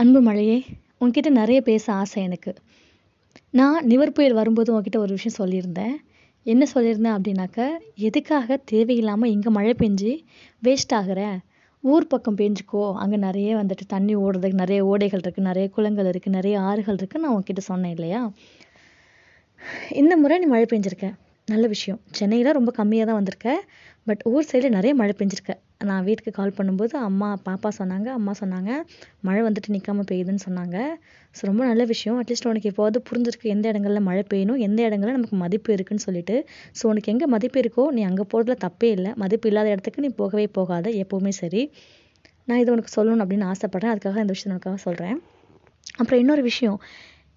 அன்பு மழையே உன்கிட்ட நிறைய பேச ஆசை எனக்கு. நான் நிவர் புயல் வரும்போது உன்கிட்ட ஒரு விஷயம் சொல்லியிருந்தேன். என்ன சொல்லியிருந்தேன் அப்படின்னாக்க எதுக்காக தேவையில்லாமல் இங்கே மழை பெஞ்சு வேஸ்ட் ஆகுற? ஊர் பக்கம் பெஞ்சுக்கோ. அங்கே நிறைய வந்துட்டு தண்ணி ஓடுறதுக்கு நிறைய ஓடைகள் இருக்குது நிறைய குளங்கள் இருக்குது நிறைய ஆறுகள் இருக்குது நான் உன்கிட்ட சொன்னேன் இல்லையா? இந்த முறை நீ மழை பெஞ்சிருக்க. நல்ல விஷயம். சென்னையில் ரொம்ப கம்மியாக தான் வந்திருக்க. பட் ஊர் சைடில் நிறைய மழை பெஞ்சிருக்க. நான் வீட்டுக்கு கால் பண்ணும்போது அம்மா பாப்பா சொன்னாங்க அம்மா சொன்னாங்க மழை வந்துட்டு நிற்காம பெய்யுதுன்னு சொன்னாங்க. ஸோ ரொம்ப நல்ல விஷயம். அட்லீஸ்ட் உனக்கு எப்போவாவது புரிஞ்சிருக்கு எந்த இடங்களில் மழை பெய்யணும் எந்த இடங்களில் நமக்கு மதிப்பு இருக்குன்னு சொல்லிட்டு. ஸோ உனக்கு எங்கே மதிப்பு இருக்கோ நீ அங்கே போகிறதுல தப்பே இல்லை. மதிப்பு இல்லாத இடத்துக்கு நீ போகவே போகாத எப்போவுமே சரி. நான் இது உனக்கு சொல்லணும் அப்படின்னு ஆசைப்பட்றேன். அதுக்காக இந்த விஷயத்தை உனக்காக சொல்கிறேன் அப்புறம் இன்னொரு விஷயம்.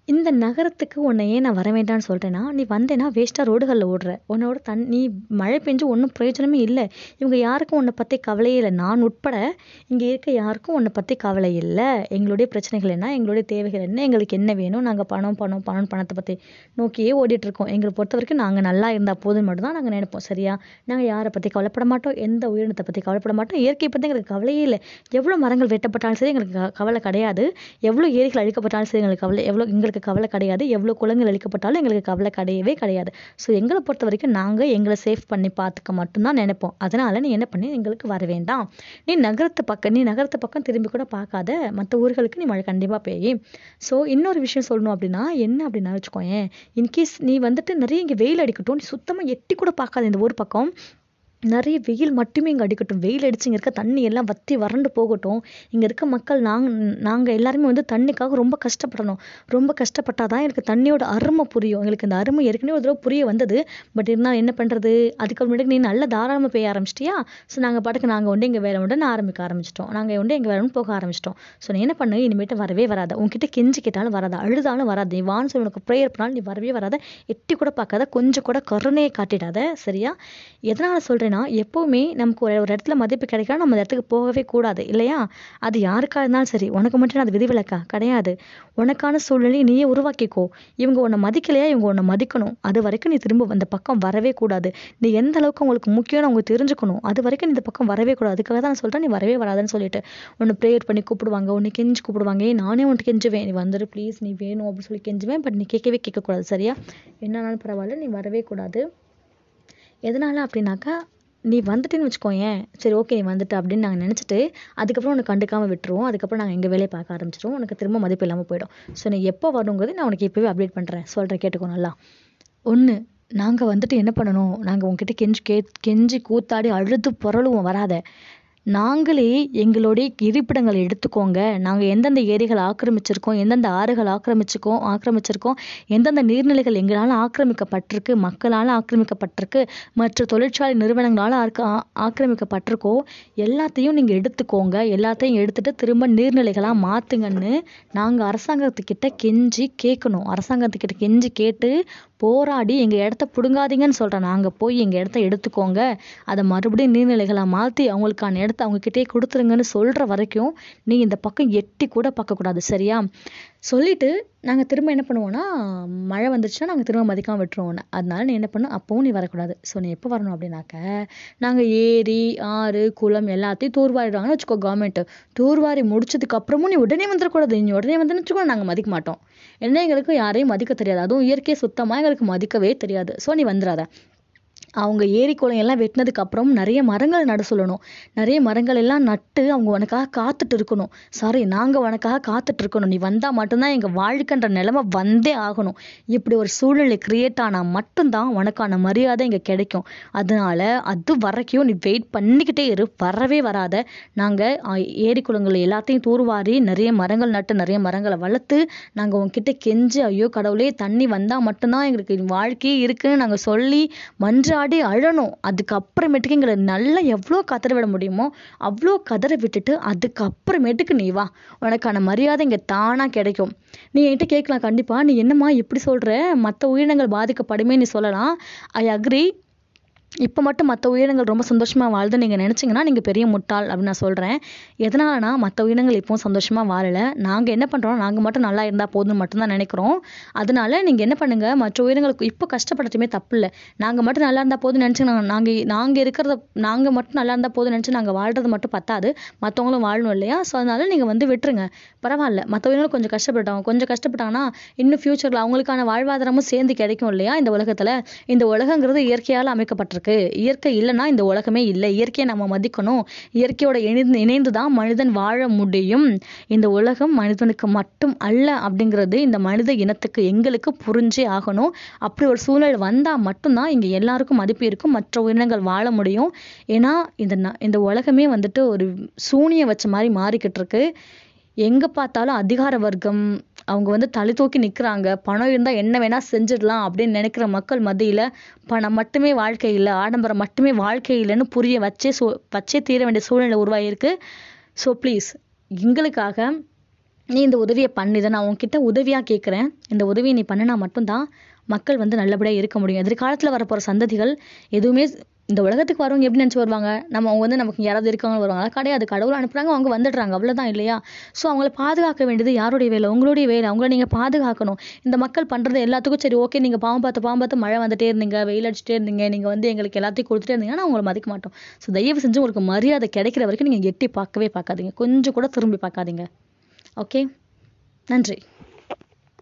இந்த நகரத்துக்கு உன்னை ஏன் நான் வர வேண்டாம்னு சொல்கிறேன்னா நீ வந்தேன்னா வேஸ்ட்டாக ரோடுகளில் ஓடுற. உன்னோட தண் நீ மழை பெஞ்சு ஒன்றும் பிரயோஜனமே இல்லை. இவங்க யாருக்கும் உன்னை பற்றி கவலையே இல்லை. நான் உட்பட இங்கே இருக்க யாருக்கும் உன்னை பற்றி கவலை இல்லை. எங்களுடைய பிரச்சனைகள் என்ன? எங்களுடைய தேவைகள் என்ன? எங்களுக்கு என்ன வேணும்? நாங்கள் பணம் பணம் பணம் பணத்தை பற்றி நோக்கியே ஓடிட்டுருக்கோம் எங்களை பொறுத்த வரைக்கும் நாங்கள் நல்லா இருந்தால் போதும் மட்டும் தான் நாங்கள் நினைப்போம். சரியா? நாங்கள் யாரை பற்றி கவலைப்பட மாட்டோம்? எந்த உயிரினத்தை பற்றி கவலைப்பட மாட்டோம்? இயற்கை பற்றி எங்களுக்கு கவலையே இல்லை. எவ்வளோ மரங்கள் வெட்டப்பட்டாலும் சரி எங்களுக்கு க- கவலை கிடையாது. எவ்வளோ ஏரிகள் அழிக்கப்பட்டாலும் சரி எங்களுக்கு கவலை எவ்வளோ எங்களுக்கு கவலை கிடையாது. எவ்வளோ குளங்கள் அழிக்கப்பட்டாலும் எங்களுக்கு கவலை கிடையவே கிடையாது. ஸோ எங்களை பொறுத்த வரைக்கும் நாங்கள் எங்களை சேஃப் பண்ணி பார்த்துக்க மட்டும்தான் நினைப்போம். அதனால நீ என்ன பண்ணி? எங்களுக்கு வர வேண்டாம். நீ நகரத்து பக்கம் நீ நகரத்து பக்கம் திரும்பி கூட பார்க்காத. மற்ற ஊர்களுக்கு நீ மழை கண்டிப்பாக பெய்யும். ஸோ இன்னொரு விஷயம் சொல்லணும் அப்படின்னா என்ன அப்படின்னா வச்சுக்கோயேன் இன்கேஸ் நீ வந்துட்டு நிறைய இங்கே வெயில் அடிக்கட்டும் நீ சுத்தமாக எட்டி கூட பார்க்காத இந்த ஊர் பக்கம். நிறைய வெயில் மட்டுமே இங்கே அடிக்கட்டும். வெயில் அடிச்சு இங்கே இருக்க தண்ணி எல்லாம் வற்றி வறண்டு போகட்டும். இங்கே இருக்க மக்கள் நாங்கள் நாங்கள் எல்லாருமே வந்து தண்ணிக்காக ரொம்ப கஷ்டப்படணும். ரொம்ப கஷ்டப்பட்டால் தான் எனக்கு தண்ணியோட அருமை புரியும். எங்களுக்கு இந்த அருமை ஏற்கனவே ஒரு தடவை புரிய வந்தது. பட் இருந்தால் என்ன பண்ணுறது அதுக்கு முன்னாடி நீ நல்ல தாராளமாக பெய்ய ஆரம்பிச்சிட்டியா? ஸோ நாங்கள் பாட்டுக்கு நாங்கள் வந்து எங்கள் வேலை உண்டு ஆரம்பிக்க ஆரம்பிச்சிட்டோம். நாங்கள் வந்து எங்கள் வேலை போக ஆரம்பிச்சிட்டோம். ஸோ நீ என்ன பண்ணு? இனிமேட்டு வரவே வராத. உங்ககிட்ட கெஞ்சி கேட்டாலும் வராத. அழுதாலும் வராது. நீ வான்னு சொல்லி உனக்கு ப்ரேயர் பண்ணாலும் நீ வரவே வராத. எட்டி கூட பார்க்காத. கொஞ்சம் கூட கருணையை காட்டிடாத. சரியா? எதனால் சொல்கிறேன் சொல்கிறேன்னா எப்போவுமே நமக்கு ஒரு ஒரு இடத்துல மதிப்பு கிடைக்கா நம்ம அந்த இடத்துக்கு போகவே கூடாது இல்லையா? அது யாருக்காக இருந்தாலும் சரி. உனக்கு மட்டும் அது விதிவிலக்கா? கிடையாது. உனக்கான சூழ்நிலையை நீயே உருவாக்கிக்கோ. இவங்க உன்னை மதிக்கலையா? இவங்க உன்னை மதிக்கணும். அது வரைக்கும் நீ திரும்ப அந்த பக்கம் வரவே கூடாது. நீ எந்த அளவுக்கு உங்களுக்கு முக்கியம்னு அவங்க தெரிஞ்சுக்கணும் அது வரைக்கும் நீ இந்த பக்கம் வரவே கூடாது. அதுக்காக தான் நான் சொல்கிறேன் நீ வரவே வராதுன்னு சொல்லிட்டு. உன்னை ப்ரேயர் பண்ணி கூப்பிடுவாங்க உன்னை கெஞ்சி கூப்பிடுவாங்க. நானே உன்ட்டு கெஞ்சுவேன். நீ வந்துடு ப்ளீஸ் நீ வேணும் அப்படின்னு சொல்லி கெஞ்சுவேன். பட் நீ கேட்கவே கேட்கக்கூடாது சரியா? என்னன்னாலும் பரவாயில்ல நீ வரவே கூடாது. எதனால அப்படின்னாக்கா நீ வந்துட்டேன்னு வச்சுக்கோயேன் சரி ஓகே நீ வந்துட்ட அப்படின்னு நாங்கள் நினச்சிட்டு அதுக்கப்புறம் உனக்கு கண்டுக்காமல் விட்டுருவோம். அதுக்கப்புறம் நாங்கள் எங்கள் வேலையை பார்க்க ஆரம்பிச்சிருவோம். உனக்கு திரும்ப மதிப்பு இல்லாமல் போயிடும். ஸோ நீ எப்போ வரணுங்கிறது நான் உனக்கு இப்போவே அப்டேட் பண்ணுறேன் சொல்கிறேன் கேட்டுக்கோ நல்லா. ஒன்று நாங்கள் வந்துட்டு என்ன பண்ணணும்? நாங்கள் உங்ககிட்ட கெஞ்சி கே கெஞ்சி கூத்தாடி அழுது புரளுவோம் வராத. நாங்களே எங்களுடைய இருப்பிடங்களை எடுத்துக்கோங்க. நாங்கள் எந்தெந்த ஏரிகள் ஆக்கிரமிச்சிருக்கோம் எந்தெந்த ஆறுகள் ஆக்கிரமிச்சிருக்கோம் ஆக்கிரமிச்சிருக்கோம் எந்தெந்த நீர்நிலைகள் எங்களால் ஆக்கிரமிக்கப்பட்டிருக்கு மக்களால் ஆக்கிரமிக்கப்பட்டிருக்கு மற்ற தொழிற்சாலை நிறுவனங்களால் ஆக்க- ஆக்கிரமிக்கப்பட்டிருக்கோம் ஆக்கிரமிக்கப்பட்டிருக்கோ எல்லாத்தையும் நீங்கள் எடுத்துக்கோங்க. எல்லாத்தையும் எடுத்துட்டு திரும்ப நீர்நிலைகளாக மாற்றுங்கன்னு நாங்கள் அரசாங்கத்துக்கிட்ட கெஞ்சி கேட்கணும் அரசாங்கத்துக்கிட்ட கெஞ்சி கேட்டு போராடி எங்கள் இடத்த பிடுங்காதீங்கன்னு சொல்கிறேன் நாங்கள் போய் எங்கள் இடத்த எடுத்துக்கோங்க. அதை மறுபடியும் நீர்நிலைகளாக மாற்றி அவங்களுக்கான இடத்த அவங்கக்கிட்டே கொடுத்துருங்கன்னு சொல்கிற வரைக்கும் நீ இந்த பக்கம் எட்டி கூட பார்க்கக்கூடாது சரியா? சொல்லிட்டு நாங்கள் திரும்ப என்ன பண்ணுவோன்னா மழை வந்துருச்சுன்னா நாங்கள் திரும்ப மதிக்காம விட்டுருவோம் அதனால நீ என்ன பண்ணும் அப்பவும் நீ வரக்கூடாது. ஸோ நீ எப்போ வரணும் அப்படின்னாக்க நாங்கள் ஏரி ஆறு குளம் எல்லாத்தையும் தூர்வாரிடுவாங்கன்னு வச்சுக்கோ கவர்மெண்ட் தூர்வாரி முடிச்சதுக்கு அப்புறமும் நீ உடனே வந்துடக்கூடாது. நீ உடனே வந்துன்னு வச்சுக்கோ நாங்கள் மதிக்க மாட்டோம். என்ன எங்களுக்கு யாரையும் மதிக்க தெரியாது. அதுவும் இயற்கையை சுத்தமாக எங்களுக்கு மதிக்கவே தெரியாது. ஸோ நீ வந்துடாத. அவங்க ஏரி குளம் எல்லாம் வெட்டினதுக்கு அப்புறம் நிறைய மரங்கள் நட சொல்லணும். நிறைய மரங்கள் எல்லாம் நட்டு அவங்க உனக்காக காத்துட்டு இருக்கணும். சாரி நாங்கள் உனக்காக காத்துட்டு இருக்கணும். நீ வந்தால் மட்டும்தான் எங்கள் வாழ்க்கைன்ற நிலைமை வந்தே ஆகணும். இப்படி ஒரு சூழ்நிலை கிரியேட் ஆனால் மட்டும்தான் உனக்கான மரியாதை இங்கே கிடைக்கும். அதனால அது வரைக்கும் நீ வெயிட் பண்ணிக்கிட்டே இரு. வரவே வராத. நாங்கள் ஏரி குளங்கள் எல்லாத்தையும் தூர்வாரி நிறைய மரங்கள் நட்டு நிறைய மரங்களை வளர்த்து நாங்கள் உங்ககிட்ட கெஞ்சி ஐயோ கடவுளே தண்ணி வந்தால் மட்டும்தான் எங்களுக்கு வாழ்க்கையே இருக்குன்னு நாங்கள் சொல்லி மன்றாடி அழணும். அதுக்கப்புறமேட்டுக்கு எங்களை நல்லா எவ்வளோ கதற விட முடியுமோ அவ்வளோ கதற விட்டுட்டு அதுக்கப்புறமேட்டுக்கு நீ வா. உனக்கான மரியாதை இங்கே தானாக கிடைக்கும். நீ என்கிட்ட கேட்கலாம் கண்டிப்பாக நீ என்னம்மா இப்படி சொல்கிற மற்ற உயிரினங்கள் பாதிக்கப்படுமே நீ சொல்லலாம். ஐ அக்ரி இப்போ மட்டும் மற்ற உயிரினங்கள் ரொம்ப சந்தோஷமாக வாழ்துன்னு நீங்கள் நினச்சிங்கன்னா நீங்கள் பெரிய முட்டாள் அப்படின்னு நான் சொல்கிறேன் எதனாலனா மற்ற உயிரினங்கள் இப்போவும் சந்தோஷமாக வாழலை. நாங்கள் என்ன பண்ணுறோம் நாங்கள் மட்டும் நல்லா இருந்தால் போதும்னு மட்டும்தான் நினைக்கிறோம். அதனால நீங்கள் என்ன பண்ணுங்கள் மற்ற உயிரினங்களுக்கு இப்போ கஷ்டப்படட்டுமே தப்பு இல்லை. நாங்கள் மட்டும் நல்லா இருந்தால் போதும்னு நினச்சி நாங்கள் நாங்கள் இருக்கிறத நாங்கள் மட்டும் நல்லா இருந்தால் போதும்னு நினச்சி நாங்கள் வாழ்றது மட்டும் பத்தாது. மற்றவங்களும் வாழணும் இல்லையா? ஸோ அதனால நீங்கள் வந்து விட்டுருங்க. பரவாயில்ல. மற்ற உயிரினங்கள் கொஞ்சம் கஷ்டப்பட்டாங்க. கொஞ்சம் கஷ்டப்பட்டாங்கன்னா இன்னும் ஃப்யூச்சரில் அவங்களுக்கான வாழ்வாதாரமும் சேர்ந்து கிடைக்கும் இல்லையா? இந்த உலகத்தில். இந்த உலகங்கிறது இயற்கையால் அமைக்கப்பட்டிருக்கு. இயற்கை இல்லைன்னா இந்த உலகமே இல்லை. இயற்கையை நம்ம மதிக்கணும். இயற்கையோட இணைந்து இணைந்து தான் மனிதன் வாழ முடியும். இந்த உலகம் மனிதனுக்கு மட்டும் அல்ல அப்படிங்கிறது இந்த மனித இனத்துக்கு எங்களுக்கு புரிஞ்சே ஆகணும். அப்படி ஒரு சூழல் வந்தால் மட்டும்தான் இங்கே எல்லாருக்கும் மதிப்பு இருக்கும். மற்ற உயிரினங்கள் வாழ முடியும். ஏன்னா இந்த இந்த உலகமே வந்துட்டு ஒரு சூனிய வச்ச மாதிரி மாறிக்கிட்டு இருக்கு. எங்கே பார்த்தாலும் அதிகார வர்க்கம் அவங்க வந்து தலை தூக்கி நிற்கிறாங்க பணம் இருந்தால் என்ன வேணால் செஞ்சிடலாம் அப்படின்னு நினைக்கிற மக்கள் மத்தியில் பணம் மட்டுமே வாழ்க்கை இல்லை ஆடம்பரம் மட்டுமே வாழ்க்கை இல்லைன்னு புரிய வச்சே சூ வச்சே தீர வேண்டிய சூழ்நிலை உருவாகியிருக்கு ஸோ ப்ளீஸ் எங்களுக்காக நீ இந்த உதவியை பண்ணு. இதை நான் உன்கிட்ட உதவியாக கேட்குறேன் இந்த உதவியை நீ பண்ணினா மட்டும்தான் மக்கள் வந்து நல்லபடியாக இருக்க முடியும். எதிர்காலத்தில் வரப்போகிற சந்ததிகள் எதுவுமே இந்த உலகத்துக்கு வரவங்க எப்படி நினச்சி வருவாங்க? நம்ம அவங்க வந்து நமக்கு யாராவது இருக்காங்கன்னு வருவாங்க கிடையாது. கடவுள் அனுப்புறாங்க அவங்க வந்துடுறாங்க. அவ்வளோதான் இல்லையா? ஸோ அவங்கள பாதுகாக்க வேண்டியது யாருடைய வேலை? உங்களுடைய வேலை. அவங்கள நீங்கள் பாதுகாக்கணும். இந்த மக்கள் பண்ணுறது எல்லாத்துக்கும் சரி ஓகே நீங்கள் பாவம் பார்த்து பாவம் பார்த்து மழை வந்துட்டே இருந்தீங்க வெயில் அடிச்சுட்டே இருந்தீங்க நீங்கள் வந்து எங்களுக்கு எல்லாத்தையும் கொடுத்துட்டே இருந்தீங்கன்னா அவங்கள மதிக்க மாட்டோம். ஸோ தயவு செஞ்சு உங்களுக்கு மரியாதை கிடைக்கிற வரைக்கும் நீங்கள் எட்டி பார்க்கவே பார்க்காதீங்க. கொஞ்சம் கூட திரும்பி பார்க்காதீங்க. ஓகே நன்றி.